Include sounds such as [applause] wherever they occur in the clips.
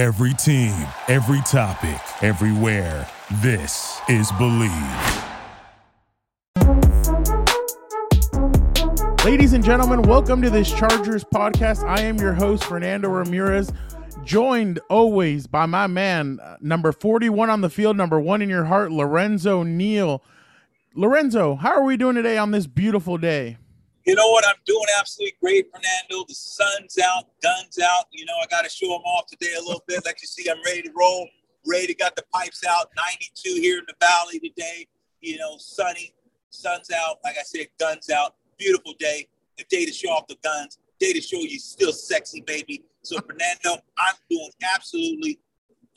Every team, every topic, everywhere. This is Bleav. Ladies and gentlemen, welcome to this Chargers podcast. I am your host, Fernando Ramirez, joined always by my man, uh, number 41 on the field, number one in your heart, Lorenzo Neal. Lorenzo, how are we doing today on this beautiful day? You know what? I'm doing absolutely great, Fernando. The sun's out, guns out. You know, I got to show them off today a little bit. Like you see, I'm ready to roll, ready to got the pipes out. 92 here in the valley today. You know, sunny, sun's out. Like I said, guns out. Beautiful day. A day to show off the guns. Day to show you still sexy, baby. So, Fernando, I'm doing absolutely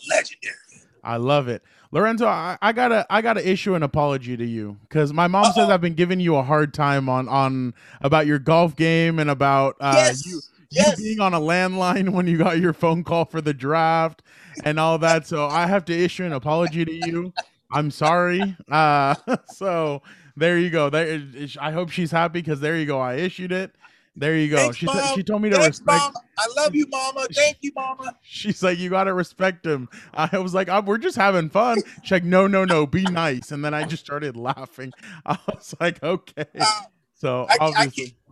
legendary. I love it. Lorenzo, I, I, gotta I gotta issue an apology to you because my mom Uh-oh. says I've been giving you a hard time on on about your golf game and about uh, yes. you, yes. you being on a landline [laughs] when you got your phone call for the draft and all that. So I have to issue an apology to you. I'm sorry. Uh, [laughs] so there you go. There, I hope she's happy because there you go. I issued it. There you go. Thanks, she Mom. she told me to Thanks, respect. Mama. I love you, Mama. [laughs] Thank you, Mama. She's like, you gotta respect him. I was like, oh, we're just having fun. She's like, no, no, no, be nice. And then I just started laughing. [laughs] I was like, okay. Uh, so I, obviously. I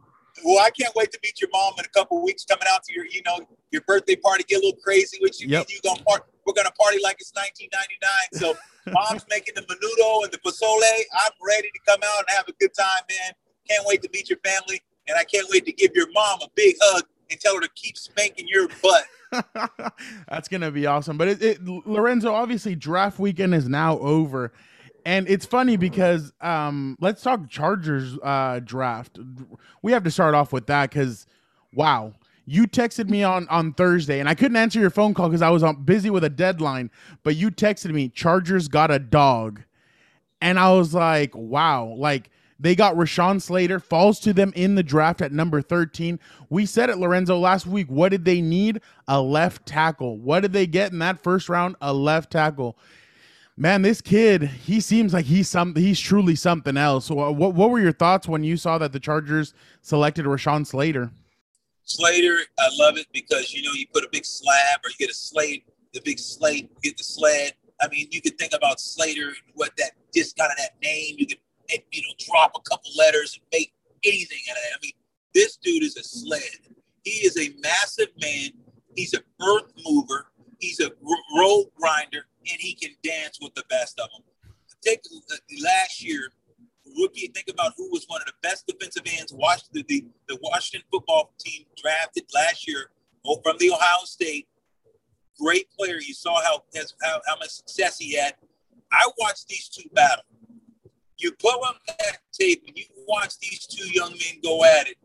well, I can't wait to meet your mom in a couple weeks. Coming out to your, you know, your birthday party, get a little crazy with you. Yep. You gonna part? We're gonna party like it's 1999. So [laughs] mom's making the menudo and the pozole. I'm ready to come out and have a good time, man. Can't wait to meet your family. And I can't wait to give your mom a big hug and tell her to keep spanking your butt. [laughs] That's gonna be awesome. But it, it, Lorenzo, obviously, draft weekend is now over, and it's funny because um, let's talk Chargers uh, draft. We have to start off with that because, wow, you texted me on on Thursday, and I couldn't answer your phone call because I was um, busy with a deadline. But you texted me, Chargers got a dog, and I was like, wow, like they got Rashawn Slater, falls to them in the draft at number 13. We said it, Lorenzo, last week. What did they need? A left tackle. What did they get in that first round? A left tackle. Man, this kid, he seems like he's some he's truly something else. So what what were your thoughts when you saw that the Chargers selected Rashawn Slater? Slater, I love it because you know you put a big slab or you get a slate, the big slate, you get the sled. I mean, you could think about Slater and what that just kind of that name. You could and, you know, drop a couple letters and make anything out of it. I mean, this dude is a sled. He is a massive man. He's a earth mover. He's a road grinder, and he can dance with the best of them. Take last year, rookie. Think about who was one of the best defensive ends. Washington, the, the Washington football team drafted last year from the Ohio State. Great player. You saw how, how how much success he had. I watched these two battle you put on that tape and you watch these two young men go at it,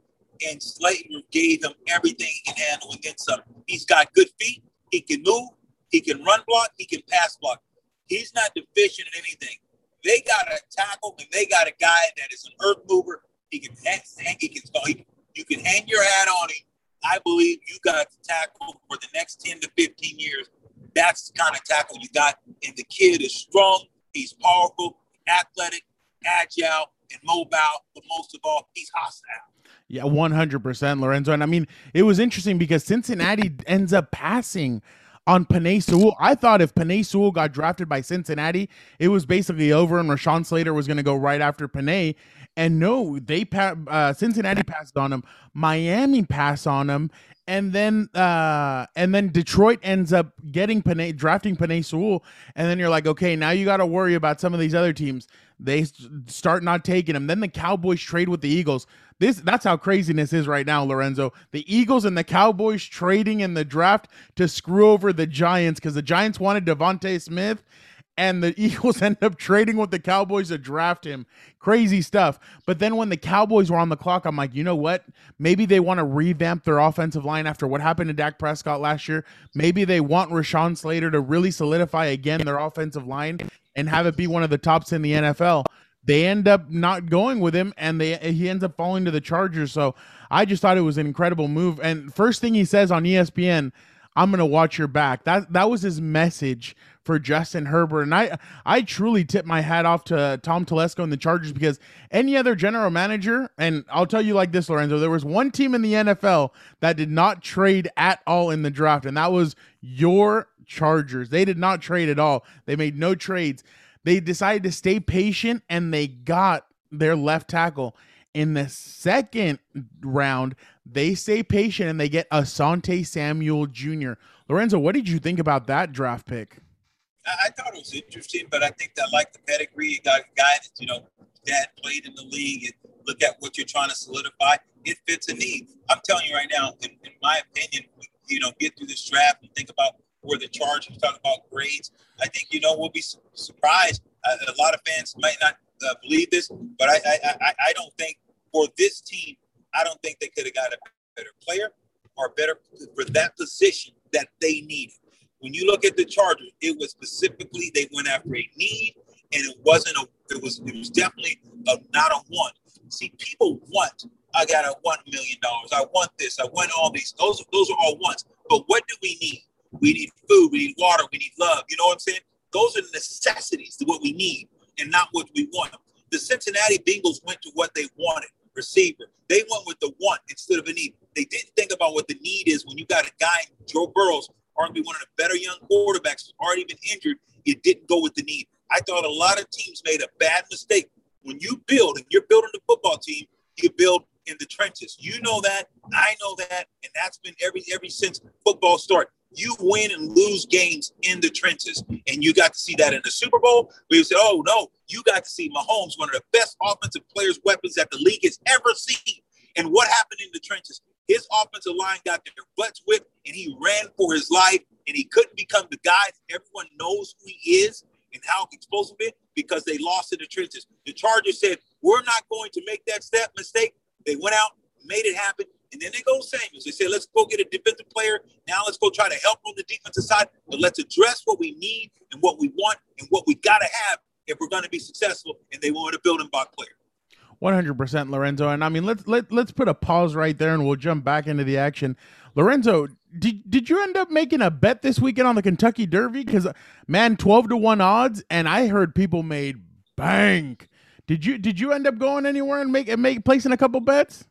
and Slater gave him everything he can handle and then. He's got good feet. He can move. He can run block. He can pass block. He's not deficient in anything. They got a tackle and they got a guy that is an earth mover. He can hang. He can. You can hang your hat on him. I believe you got the tackle for the next 10 to 15 years. That's the kind of tackle you got. And the kid is strong. He's powerful, athletic, agile and mobile, but most of all, he's hostile. Yeah, 100%, Lorenzo. And I mean, it was interesting because Cincinnati ends up passing on Penei Sewell. I thought if Penei Sewell got drafted by Cincinnati, it was basically over and Rashawn Slater was going to go right after Penei. And no, they pa- uh, Cincinnati passed on him. Miami passed on him. And then uh, and then Detroit ends up getting Penei, drafting Penei Sewell. And then you're like, okay, now you got to worry about some of these other teams. They start not taking him. Then the Cowboys trade with the Eagles. This that's how craziness is right now, Lorenzo. The Eagles and the Cowboys trading in the draft to screw over the Giants because the Giants wanted DeVonta Smith and the [laughs] Eagles end up trading with the Cowboys to draft him. Crazy stuff. But then when the Cowboys were on the clock, I'm like, you know what? Maybe they want to revamp their offensive line after what happened to Dak Prescott last year. Maybe they want Rashawn Slater to really solidify again their offensive line and have it be one of the tops in the NFL. They end up not going with him, and they he ends up falling to the Chargers. So I just thought it was an incredible move. And first thing he says on ESPN, "I'm to watch your back." That that was his message for Justin Herbert. And I I truly tip my hat off to Tom Telesco and the Chargers because any other general manager, and I'll tell you like this, Lorenzo, there was one team in the NFL that did not trade at all in the draft, and that was your Chargers. They did not trade at all. They made no trades. They decided to stay patient and they got their left tackle. In the second round, they stay patient and they get Asante Samuel Jr. Lorenzo, what did you think about that draft pick? I, thought it was interesting, but I think that like the pedigree, you got a guy that, you know, dad played in the league and look at what you're trying to solidify. It fits a need. I'm telling you right now, in, in my opinion, you know, get through this draft and think about where the Chargers talk about grades. I think, you know, we'll be su- surprised. Uh, a lot of fans might not uh, believe this, but I, I, I, I don't think for this team, I don't think they could have got a better player or better for that position that they needed. When you look at the Chargers, it was specifically they went after a need, and it wasn't a. It was it was definitely a, not a want. See, people want. I got a one million dollars. I want this. I want all these. Those those are all wants. But what do we need? We need food. We need water. We need love. You know what I'm saying? Those are necessities to what we need, and not what we want. The Cincinnati Bengals went to what they wanted receiver. They went with the want instead of a need. They didn't think about what the need is when you got a guy, Joe Burrows, arguably one of the better young quarterbacks, who's already been injured. You didn't go with the need. I thought a lot of teams made a bad mistake. When you build and you're building the football team, you build in the trenches. You know that, I know that, and that's been every every since football started. You win and lose games in the trenches, and you got to see that in the Super Bowl. We said, "Oh no, you got to see Mahomes, one of the best offensive players, weapons that the league has ever seen." And what happened in the trenches? His offensive line got their butts whipped, and he ran for his life, and he couldn't become the guy everyone knows who he is and how explosive it because they lost in the trenches. The Chargers said, "We're not going to make that step mistake." They went out, made it happen, and then they go Samuels. They say, let's go get a defensive player. Now let's go try to help on the defensive side, but let's address what we need and what we want and what we got to have if we're going to be successful. And they wanted a building block player. 100% Lorenzo. And I mean, let's let, let's put a pause right there and we'll jump back into the action. Lorenzo, did, did you end up making a bet this weekend on the Kentucky Derby? Because, man, 12 to 1 odds, and I heard people made bank did you did you end up going anywhere and make and make placing a couple bets?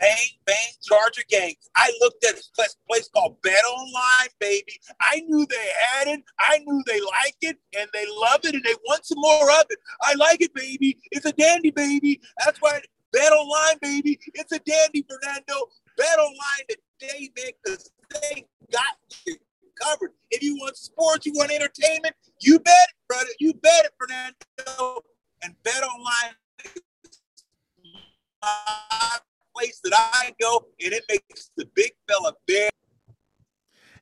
Bang bang Charger gang. I looked at this place, place called Bet Online, baby. I knew they had it. I knew they liked it and they loved it and they want some more of it. I like it, baby. It's a dandy, baby. That's why Bet Online, baby. It's a dandy, Fernando. Bet Online today, man, because they got you covered. If you want sports, you want entertainment, you bet it, brother. You bet it, Fernando and bet online place that I go, and it makes the big fella big.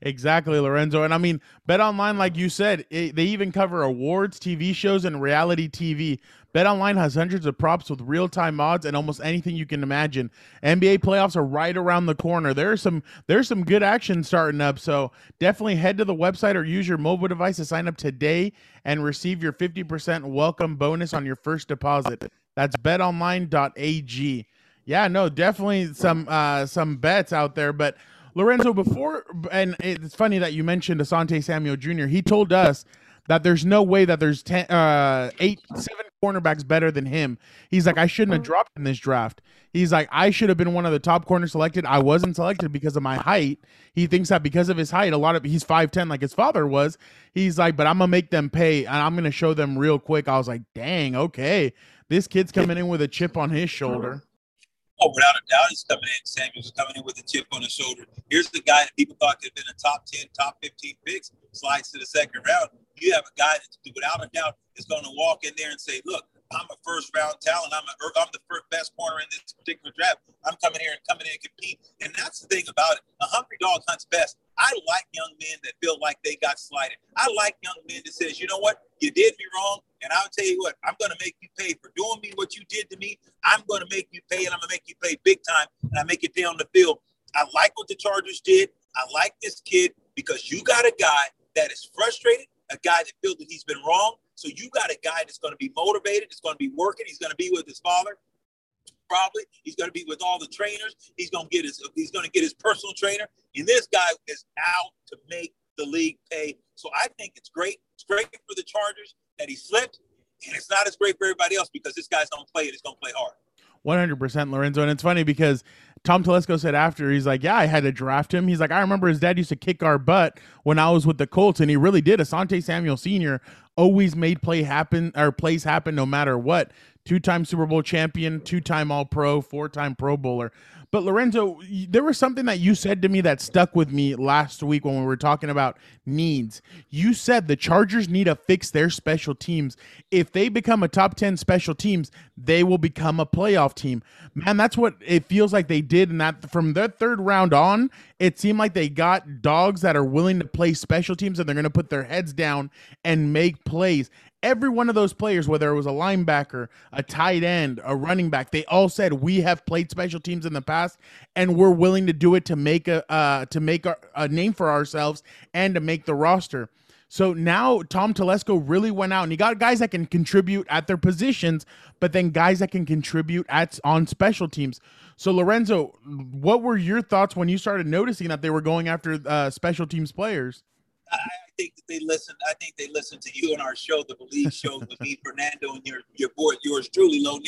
Exactly, Lorenzo. And I mean, Bet Online, like you said, it, they even cover awards, TV shows, and reality TV. Bet Online has hundreds of props with real time odds and almost anything you can imagine. NBA playoffs are right around the corner. There's some there's some good action starting up. So definitely head to the website or use your mobile device to sign up today and receive your 50% welcome bonus on your first deposit. That's betonline.ag. Yeah, no, definitely some uh some bets out there, but Lorenzo, before, and it's funny that you mentioned Asante Samuel Jr., he told us that there's no way that there's ten, uh, eight, seven cornerbacks better than him. He's like, I shouldn't have dropped in this draft. He's like, I should have been one of the top corners selected. I wasn't selected because of my height. He thinks that because of his height, a lot of he's 5'10 like his father was. He's like, but I'm gonna make them pay and I'm gonna show them real quick. I was like, dang, okay. This kid's coming in with a chip on his shoulder. Oh, without a doubt, he's coming in. Samuel's coming in with a chip on his shoulder. Here's the guy that people thought could have been a top 10, top 15 picks, slides to the second round. You have a guy that, without a doubt, is going to walk in there and say, look, I'm a first round talent. I'm a, I'm the first best corner in this particular draft. I'm coming here and coming in and compete. And that's the thing about it. A hungry dog hunts best. I like young men that feel like they got slighted. I like young men that says, you know what, you did me wrong, and I'll tell you what, I'm going to make you pay for doing me what you did to me. I'm going to make you pay, and I'm going to make you pay big time, and I make you pay on the field. I like what the Chargers did. I like this kid because you got a guy that is frustrated, a guy that feels that he's been wrong, so you got a guy that's going to be motivated, that's going to be working, he's going to be with his father. Probably he's going to be with all the trainers. He's going to get his he's going to get his personal trainer. And this guy is out to make the league pay. So I think it's great. It's great for the Chargers that he slipped, and it's not as great for everybody else because this guy's going to play it. He's going to play hard. 100% Lorenzo. And it's funny because Tom Telesco said after, he's like, Yeah, I had to draft him. He's like, I remember his dad used to kick our butt when I was with the Colts, and he really did. Asante Samuel Sr. always made play happen or plays happen no matter what. Two time Super Bowl champion, two time All Pro, four time Pro Bowler. But Lorenzo, there was something that you said to me that stuck with me last week when we were talking about needs. You said the Chargers need to fix their special teams. If they become a top 10 special teams, they will become a playoff team. Man, that's what it feels like they did. And that from their third round on, it seemed like they got dogs that are willing to play special teams and they're going to put their heads down and make plays every one of those players, whether it was a linebacker, a tight end, a running back, they all said we have played special teams in the past, and we're willing to do it to make a uh, to make a, a name for ourselves and to make the roster. So now Tom Telesco really went out and he got guys that can contribute at their positions, but then guys that can contribute at on special teams. So Lorenzo, what were your thoughts when you started noticing that they were going after uh, special teams players? Think that they listen. I think they listen to you and our show, the Bleav Show, with me, [laughs] Fernando, and your your board, yours truly, Low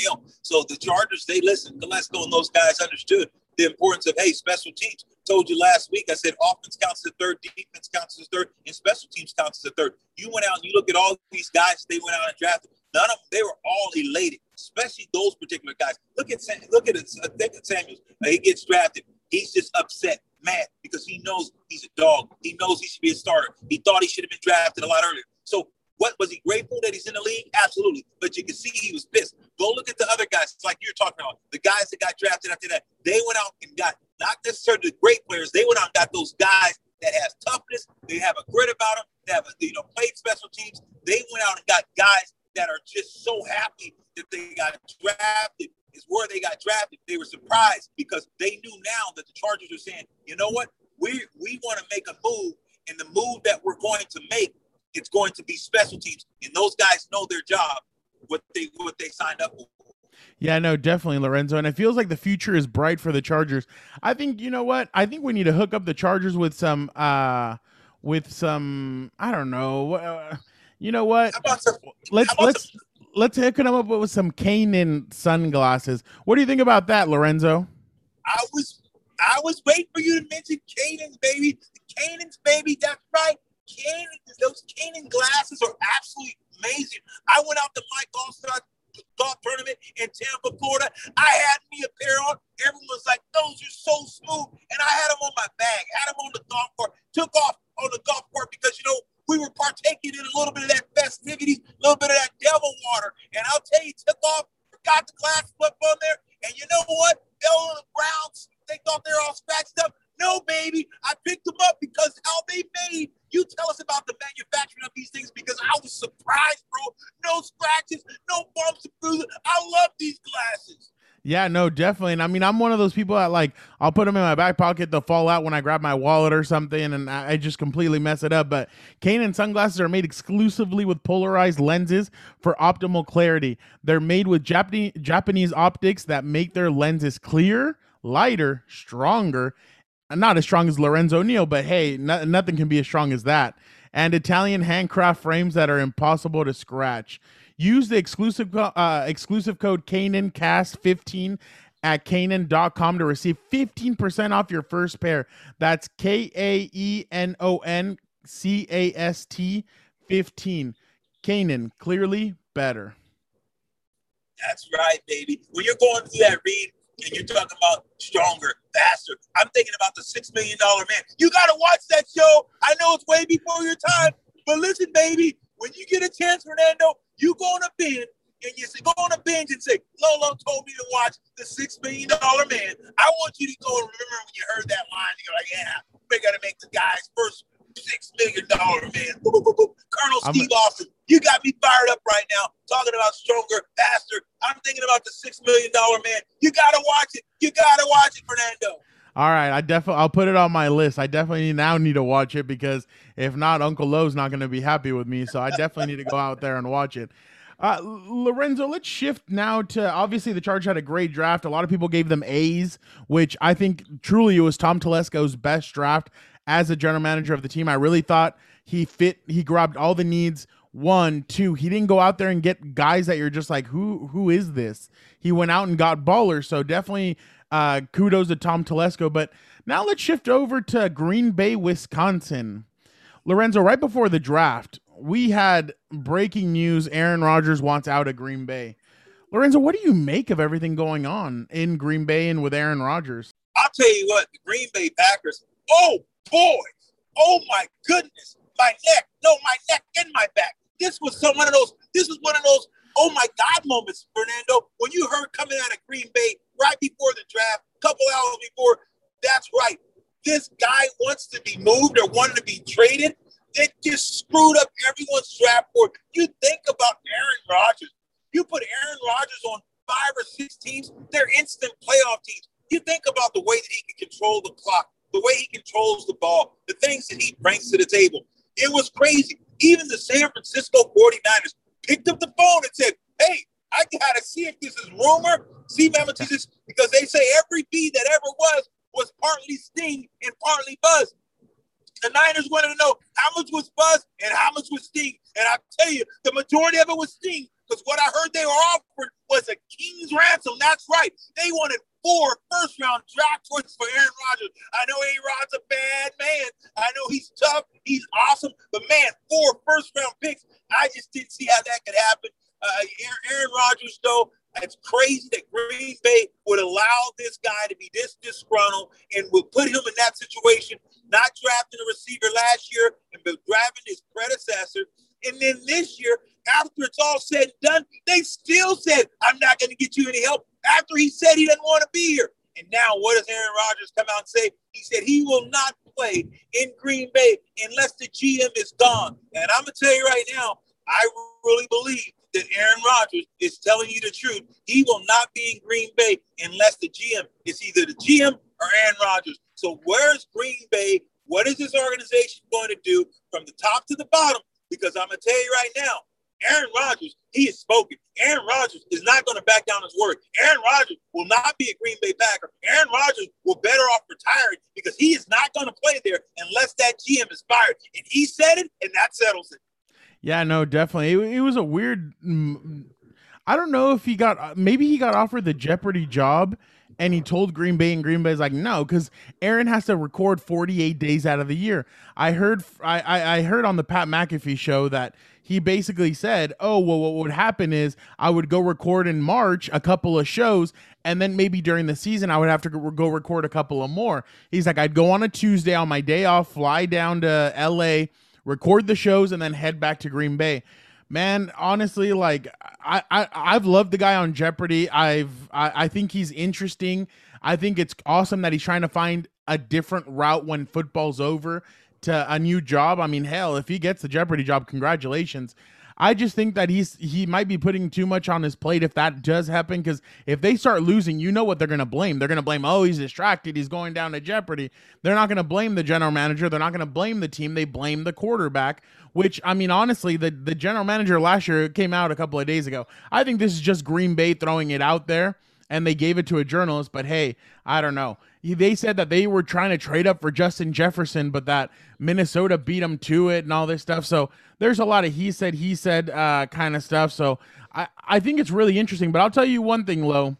So the Chargers, they listen. Gillespie and those guys understood the importance of hey, special teams. Told you last week. I said offense counts as a third, defense counts as a third, and special teams counts as a third. You went out and you look at all these guys they went out and drafted. None of them, they were all elated, especially those particular guys. Look at look at it. Think of Samuels. Uh, he gets drafted. He's just upset mad because he knows he's a dog. He knows he should be a starter. He thought he should have been drafted a lot earlier. So what was he grateful that he's in the league? Absolutely. But you can see he was pissed. Go look at the other guys. It's like you're talking about. The guys that got drafted after that, they went out and got not necessarily the great players. They went out and got those guys that have toughness. They have a grit about them. They have a, you know played special teams. They went out and got guys that are just so happy that they got drafted is where they got drafted. They were surprised because they knew now that the Chargers are saying, you know what, we we want to make a move, and the move that we're going to make, it's going to be special teams, and those guys know their job, what they what they signed up for. Yeah, no, definitely, Lorenzo. And it feels like the future is bright for the Chargers. I think you know what? I think we need to hook up the Chargers with some uh with some I don't know. Uh, you know what? Some, let's let's some, let's him up with some Kaenon sunglasses. What do you think about that, Lorenzo? I was I was waiting for you to mention Kaenon's baby. Kaenon's baby, that's right. Kaenon, those Kaenon glasses are absolutely amazing. I went out to Mike Alstott golf tournament in Tampa, Florida. I had me a pair on. Everyone's like, those are so smooth. And I had them on my bag, had them on the golf court, took off on the golf court because, you know, we were partaking in a little bit of that festivities, a little bit of that devil water. And I'll tell you, took off, got the glass flip on there. And you know what? Fell on the ground. They thought they were all scratched up. No, baby. I picked them up because how they made. You tell us about the manufacturing of these things because I was surprised, bro. No scratches, no bumps and bruises. I love these glasses. Yeah, no, definitely. And I mean, I'm one of those people that like I'll put them in my back pocket. They'll fall out when I grab my wallet or something, and I, I just completely mess it up. But Kaenon sunglasses are made exclusively with polarized lenses for optimal clarity. They're made with Japanese Japanese optics that make their lenses clear, lighter, stronger. Not as strong as Lorenzo Neal, but hey, no, nothing can be as strong as that. And Italian handcraft frames that are impossible to scratch. Use the exclusive uh, exclusive code KaenonCast15 at Kaenon.com to receive 15% off your first pair. That's K A E N O N C A S T 15. Kaenon, clearly better. That's right, baby. When you're going through that read and you're talking about stronger, faster, I'm thinking about the $6 million man. You got to watch that show. I know it's way before your time, but listen, baby, when you get a chance, Fernando, you go on a binge and you say, go on a binge and say, Lolo told me to watch the six million dollar man. I want you to go and remember when you heard that line, you're like, yeah, we gotta make the guy's first six million dollar man. Boop, boop, boop, Colonel I'm Steve a- Austin. You got me fired up right now, talking about stronger, faster. I'm thinking about the six million dollar man. You gotta watch it. You gotta watch it, Fernando. All right, I definitely I'll put it on my list. I definitely now need to watch it because if not, Uncle Lowe's not going to be happy with me. So I definitely need to go out there and watch it. Uh, Lorenzo, let's shift now to obviously the Charge had a great draft. A lot of people gave them A's, which I think truly it was Tom Telesco's best draft as a general manager of the team. I really thought he fit. He grabbed all the needs. One, two. He didn't go out there and get guys that you're just like, who who is this? He went out and got ballers. So definitely uh, kudos to Tom Telesco. But now let's shift over to Green Bay, Wisconsin. Lorenzo, right before the draft, we had breaking news Aaron Rodgers wants out of Green Bay. Lorenzo, what do you make of everything going on in Green Bay and with Aaron Rodgers? I'll tell you what, the Green Bay Packers, oh boy, oh my goodness, my neck, no, my neck and my back. This was some one of those, this was one of those, oh my God moments, Fernando, when you heard coming out of Green Bay right before the draft, a couple hours before, that's right. This guy wants to be moved or wanted to be traded. It just screwed up everyone's draft board. You think about Aaron Rodgers. You put Aaron Rodgers on five or six teams, they're instant playoff teams. You think about the way that he can control the clock, the way he controls the ball, the things that he brings to the table. It was crazy. Even the San Francisco 49ers picked up the phone and said, Hey, I gotta see if this is rumor. See, remember this because they say every B that ever was was partly sting and partly buzz. The Niners wanted to know how much was buzz and how much was sting. And I tell you, the majority of it was sting because what I heard they were offered was a king's ransom. That's right. They wanted four first round draft choices for Aaron Rodgers. I know A Rod's a bad man. I know he's tough. He's awesome. But man, four first round picks. I just didn't see how that could happen. Uh, Aaron Rodgers, though, it's crazy that Green Bay would allow this guy to be this disgruntled and would put him in that situation, not drafting a receiver last year and drafting his predecessor. And then this year, after it's all said and done, they still said, I'm not going to get you any help after he said he doesn't want to be here. And now, what does Aaron Rodgers come out and say? He said he will not play in Green Bay unless the GM is gone. And I'm going to tell you right now, I really believe that Aaron Rodgers is telling you the truth. He will not be in Green Bay unless the GM is either the GM or Aaron Rodgers. So, where's Green Bay? What is this organization going to do from the top to the bottom? Because I'm going to tell you right now, Aaron Rodgers, he has spoken. Aaron Rodgers is not going to back down his word. Aaron Rodgers will not be a Green Bay Packer. Aaron Rodgers will better off retiring because he is not going to play there unless that GM is fired. And he said it, and that settles it. Yeah, no, definitely. It, it was a weird. I don't know if he got uh, maybe he got offered the Jeopardy job and he told Green Bay, and Green Bay's like, no, because Aaron has to record 48 days out of the year. I heard, I, I, I heard on the Pat McAfee show that he basically said, oh, well, what would happen is I would go record in March a couple of shows, and then maybe during the season I would have to go record a couple of more. He's like, I'd go on a Tuesday on my day off, fly down to LA, record the shows, and then head back to Green Bay. Man honestly like I, I i've loved the guy on jeopardy. I've I, I think he's interesting. I think it's awesome that he's trying to find a different route when football's over to a new job. I mean hell if he gets the jeopardy job congratulations I just think that he's he might be putting too much on his plate if that does happen. Because if they start losing, you know what they're gonna blame. They're gonna blame, oh, he's distracted, he's going down to jeopardy. They're not gonna blame the general manager. They're not gonna blame the team. They blame the quarterback. Which I mean, honestly, the the general manager last year came out a couple of days ago. I think this is just Green Bay throwing it out there and they gave it to a journalist. But hey, I don't know. They said that they were trying to trade up for Justin Jefferson, but that Minnesota beat them to it and all this stuff. So there's a lot of he said, he said uh, kind of stuff. So I, I think it's really interesting. But I'll tell you one thing, Lo.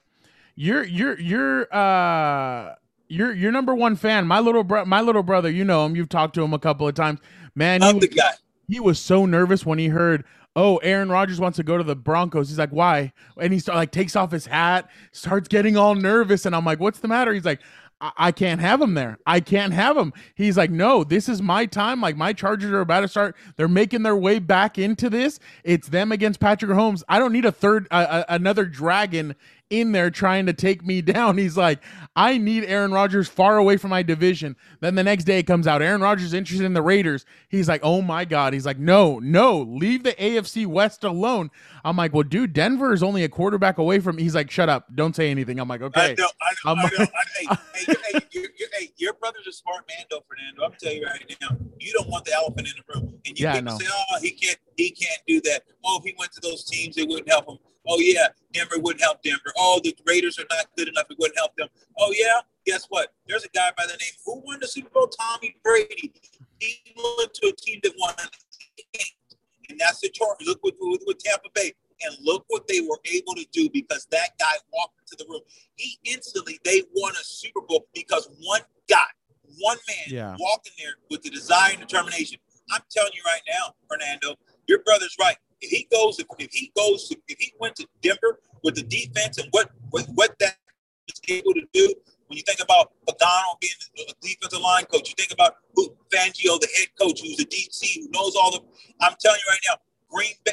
You're you're you're uh you're your number one fan. My little bro, my little brother, you know him. You've talked to him a couple of times. Man, he, the guy. he was so nervous when he heard oh, Aaron Rodgers wants to go to the Broncos. He's like, why? And he start, like takes off his hat, starts getting all nervous, and I'm like, what's the matter? He's like, I, I can't have him there. I can't have him. He's like, no, this is my time. Like my Chargers are about to start. They're making their way back into this. It's them against Patrick Mahomes. I don't need a third, uh, another dragon in there trying to take me [laughs] down. He's like, I need Aaron Rodgers far away from my division. Then the next day it comes out, Aaron Rodgers interested in the Raiders. He's like, oh my God. He's like, no, no, leave the AFC West alone. I'm like, well, dude, Denver is only a quarterback away from. He's like, shut up, don't say anything. I'm like, okay. I know, I know, I know. I, hey, hey, hey, hey, your brother's a smart man, though, Fernando. I'm telling you right now, you don't want the elephant in the room, and you yeah, people say, oh, he can't, he can't do that. Oh, if he went to those teams, it wouldn't help him. Oh yeah, Denver wouldn't help Denver. Oh, the Raiders are not good enough; it wouldn't help them. Oh yeah, guess what? There's a guy by the name who won the Super Bowl, Tommy Brady. He went to a team that won, and that's the chart. Look with, with, with Tampa Bay, and look what they were able to do because that guy walked into into the room. He instantly they won a Super Bowl because one guy, one man, Yeah. walked in there with the desire and determination. I'm telling you right now, Fernando, your brother's right. If he goes, if, if he goes, to, if he went to Denver with the defense and what what, what that is able to do, when you think about Pagano being a defensive line coach, you think about who, Fangio, the head coach, who's a DC, who knows all the. I'm telling you right now, Green Bay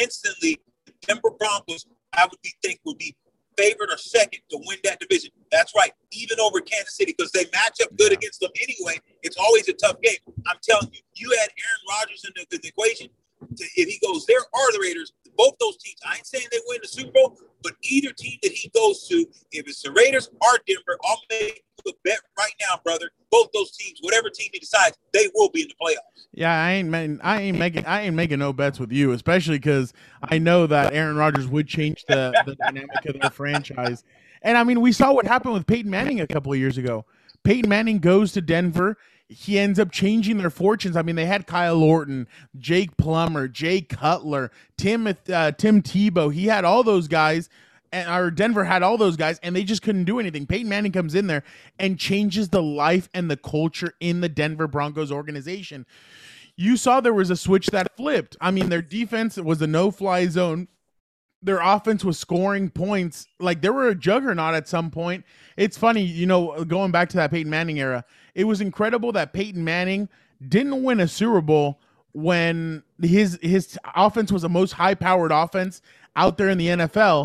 instantly, the Denver Broncos, I would be think would be favored or second to win that division. That's right, even over Kansas City because they match up good Yeah. against them anyway. It's always a tough game. I'm telling you, you had Aaron Rodgers in the, in the equation. If he goes there or the Raiders, both those teams. I ain't saying they win the Super Bowl, but either team that he goes to, if it's the Raiders or Denver, I'll make a bet right now, brother. Both those teams, whatever team he decides, they will be in the playoffs. Yeah, I ain't making I ain't making I ain't making no bets with you, especially because I know that Aaron Rodgers would change the, the dynamic of their franchise. And I mean, we saw what happened with Peyton Manning a couple of years ago. Peyton Manning goes to Denver. He ends up changing their fortunes. I mean, they had Kyle Orton, Jake Plummer, Jay Cutler, Tim uh, Tim Tebow. He had all those guys, and or Denver had all those guys, and they just couldn't do anything. Peyton Manning comes in there and changes the life and the culture in the Denver Broncos organization you saw there was a switch that flipped. I mean, their defense was a no-fly zone. Their offense was scoring points. Like they were a juggernaut at some point. It's funny, you know, going back to that Peyton Manning era, it was incredible that Peyton Manning didn't win a Super Bowl when his his offense was the most high-powered offense out there in the NFL,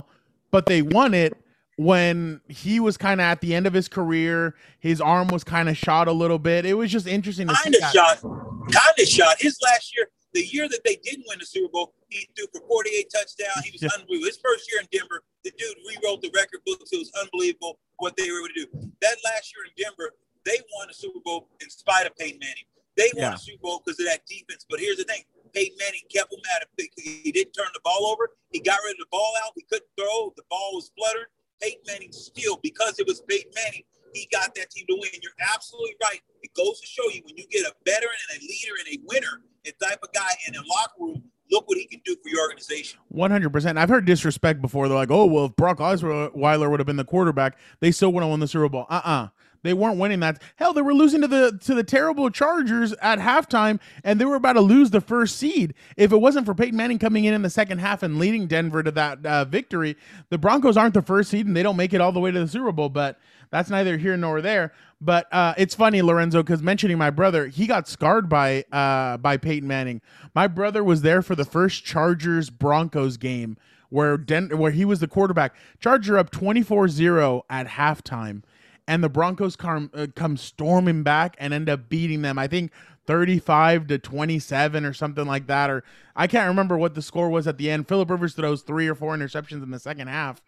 but they won it when he was kind of at the end of his career. His arm was kind of shot a little bit. It was just interesting to see Kind of shot, kind of shot. His last year, the year that they didn't win the Super Bowl, he threw for 48 touchdowns. He was Yeah. unbelievable. His first year in Denver, the dude rewrote the record books. It was unbelievable what they were able to do. That last year in Denver, they won the Super Bowl in spite of Peyton Manning. They won Yeah. the Super Bowl because of that defense. But here's the thing. Peyton Manning kept them at it. He didn't turn the ball over. He got rid of the ball out. He couldn't throw. The ball was fluttered. Peyton Manning still, because it was Peyton Manning, he got that team to win. You're absolutely right. It goes to show you when you get a veteran and a leader and a winner, a type of guy in a locker room, look what he can do for your organization. One hundred percent. I've heard disrespect before. They're like, "Oh, well, if Brock Osweiler would have been the quarterback, they still would have won the Super Bowl." Uh, uh they weren't winning that. Hell, they were losing to the to the terrible Chargers at halftime, and they were about to lose the first seed. If it wasn't for Peyton Manning coming in in the second half and leading Denver to that uh, victory, the Broncos aren't the first seed, and they don't make it all the way to the Super Bowl. But that's neither here nor there. But uh, it's funny, Lorenzo, because mentioning my brother, he got scarred by uh, by Peyton Manning. My brother was there for the first Chargers Broncos game where Den- where he was the quarterback. Charger up 24-0 at halftime, and the Broncos come uh, come storming back and end up beating them. I think 35 to 27 or something like that or I can't remember what the score was at the end. Philip Rivers throws 3 or 4 interceptions in the second half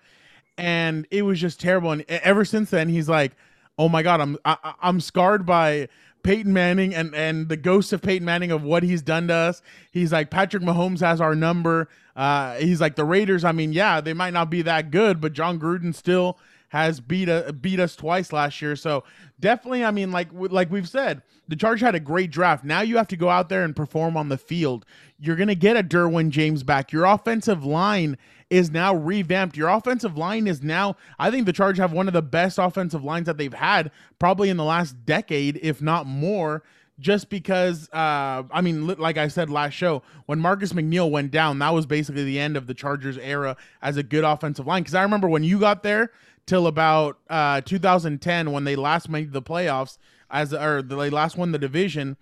and it was just terrible. And ever since then, he's like, "Oh my god, I'm I, I- I'm scarred by Peyton Manning and and the ghost of Peyton Manning of what he's done to us." He's like, "Patrick Mahomes has our number." Uh, he's like, "The Raiders. I mean, yeah, they might not be that good, but Jon Gruden still." Has beat a, beat us twice last year, so definitely. I mean, like like we've said, the Chargers had a great draft. Now you have to go out there and perform on the field. You're gonna get a Derwin James back. Your offensive line is now revamped. Your offensive line is now, I think the Chargers have one of the best offensive lines that they've had probably in the last decade, if not more. Just because, uh, I mean, like I said last show, when Marcus McNeill went down, that was basically the end of the Chargers era as a good offensive line. Because I remember when you got there till about uh, 2010, when they last made the playoffs, as or they last won the division,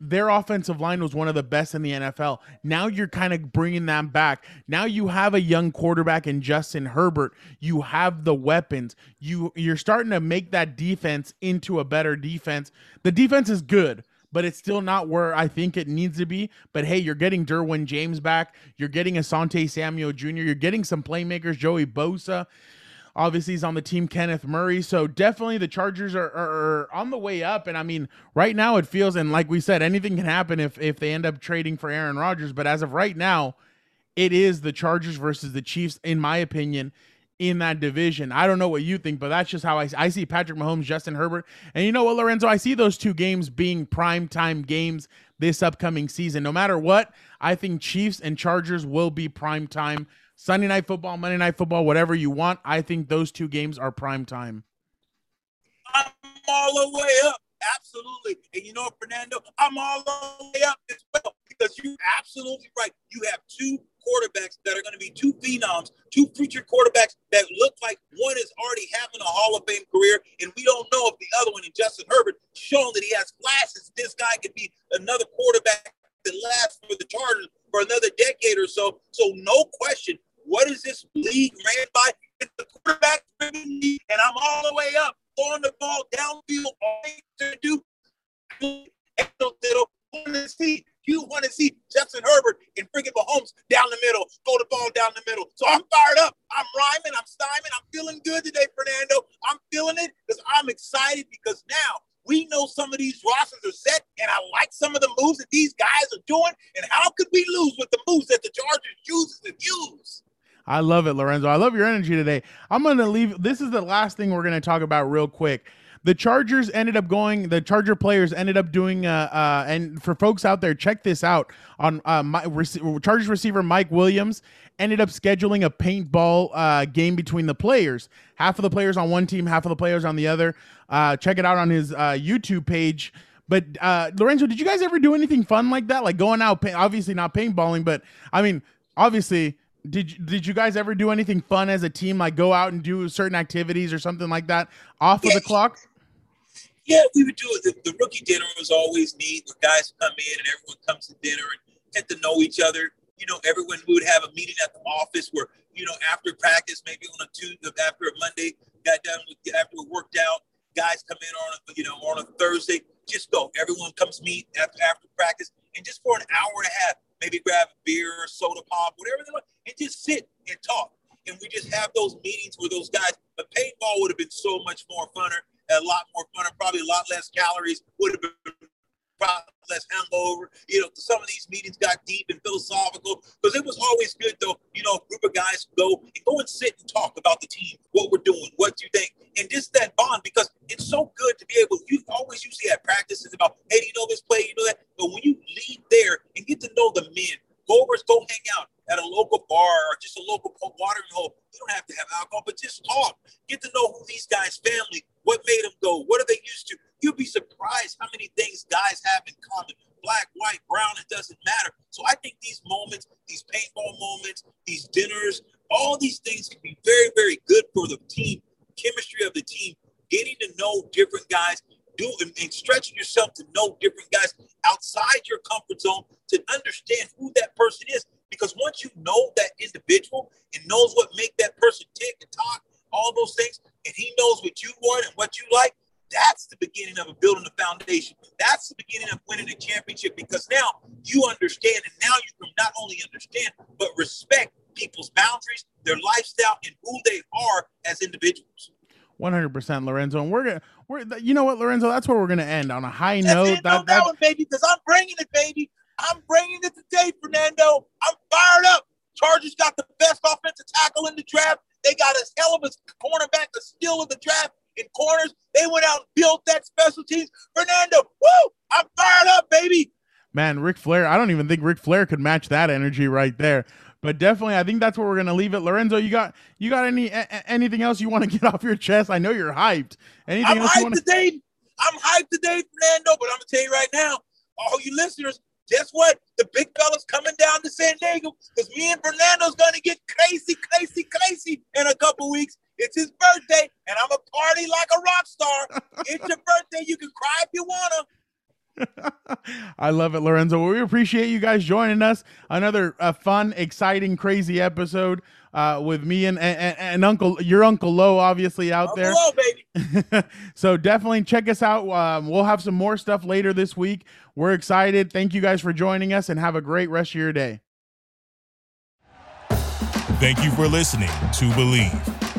their offensive line was one of the best in the NFL. Now you're kind of bringing them back. Now you have a young quarterback in Justin Herbert. You have the weapons. You you're starting to make that defense into a better defense. The defense is good, but it's still not where I think it needs to be. But hey, you're getting Derwin James back. You're getting Asante Samuel Jr. You're getting some playmakers, Joey Bosa. Obviously, he's on the team, Kenneth Murray. So definitely the Chargers are, are, are on the way up. And I mean, right now it feels, and like we said, anything can happen if if they end up trading for Aaron Rodgers. But as of right now, it is the Chargers versus the Chiefs, in my opinion, in that division. I don't know what you think, but that's just how I, I see Patrick Mahomes, Justin Herbert. And you know what, Lorenzo? I see those two games being prime time games this upcoming season. No matter what, I think Chiefs and Chargers will be prime time Sunday night football, Monday night football, whatever you want. I think those two games are prime time. I'm all the way up. Absolutely. And you know, Fernando, I'm all the way up as well because you're absolutely right. You have two quarterbacks that are going to be two phenoms, two future quarterbacks that look like one is already having a Hall of Fame career, and we don't know if the other one, in Justin Herbert, showing that he has flashes. This guy could be another quarterback that lasts for the Chargers for another decade or so. So, no question, what is this league ran by? It's the quarterback and I'm all the way up, throwing the ball downfield. All to do, you want to see Justin Herbert and freaking Mahomes down the middle, throw the ball down the middle. So I'm fired up. I'm rhyming. I'm styming. I'm feeling good today, Fernando. I'm feeling it because I'm excited because now we know some of these rosters are set, and I like some of the moves that these guys are doing. And how could we lose with the moves that the Chargers uses and use? I love it, Lorenzo. I love your energy today. I'm going to leave. This is the last thing we're going to talk about real quick. The Chargers ended up going. The Charger players ended up doing. Uh, uh, and for folks out there, check this out. On uh, my rec- Chargers receiver Mike Williams ended up scheduling a paintball uh, game between the players. Half of the players on one team, half of the players on the other. Uh, check it out on his uh, YouTube page. But uh, Lorenzo, did you guys ever do anything fun like that? Like going out, obviously not paintballing, but I mean, obviously did did you guys ever do anything fun as a team? Like go out and do certain activities or something like that off yeah, of the clock? Yeah we would do it. The, the, rookie dinner was always neat where guys come in and everyone comes to dinner and get to know each other. You know everyone we would have a meeting at the office where you know after practice maybe on a tuesday after a monday got done with after we worked out guys come in on a you know on a thursday just go. Everyone comes meet after after practice. And just for an hour and a half maybe grab a beer, or soda pop, whatever they want, and just sit and talk. And we just have those meetings with those guys, the paintball would have been so much more funner, a lot more funner, probably a lot less calories, would have been probably less hangover. You know, some of these meetings got deep and philosophical because it was always good though. You know, a group of guys go and go and sit and talk about the team, what we're doing, what you think, and just that bond because it's so good to be able. You always usually have practices about, hey, do you know this play, you know that, but when you leave there and get to know the men, go over, go hang out at a local bar or just a local watering hole. You don't have to have alcohol, but just talk. Get to know who these guys' family, what made them go, what are they used to. You'll be surprised how many things guys have in common. Black, white, brown, it doesn't matter. So I think these moments, these paintball moments, these dinners, all these things can be very, very good for the team, chemistry of the team, getting to know different guys, do and, and stretching yourself to know different guys outside your comfort zone to understand who that person is. Because once you know that individual and knows what make that person tick and talk, all those things, and he knows what you want and what you like, that's the beginning of building a foundation. That's the beginning of winning a championship because now you understand, and now you can not only understand but respect people's boundaries, their lifestyle, and who they are as individuals. One hundred percent, Lorenzo, and we're gonna, we're, you know what, Lorenzo, that's where we're gonna end on a high that's note. It, that, that one, baby, because I'm bringing it, baby. I'm bringing it today, Fernando. I'm fired up. Chargers got the best offensive tackle in the draft. They got a hell of a cornerback, the steal of the draft in corners. They went out and built that special teams. Fernando, woo! I'm fired up, baby. Man, Ric Flair, I don't even think Ric Flair could match that energy right there. But definitely, I think that's where we're gonna leave it. Lorenzo, you got you got any a- anything else you want to [laughs] get off your chest? I know you're hyped. Anything I'm else hyped you want today? I'm hyped today, Fernando. But I'm gonna tell you right now, all you listeners, guess what? The big fella's coming down to San Diego because me and Fernando's gonna get crazy, crazy, crazy in a couple weeks. It's his birthday, and I'm a party like a rock star. [laughs] it's your birthday. You can cry if you wanna. [laughs] I love it, Lorenzo. Well, we appreciate you guys joining us. Another uh, fun, exciting, crazy episode uh, with me and, and, and, Uncle, your Uncle Low, obviously out Uncle there. Low, baby. [laughs] so definitely check us out. Um, we'll have some more stuff later this week. We're excited. Thank you guys for joining us, and have a great rest of your day. Thank you for listening to Bleav.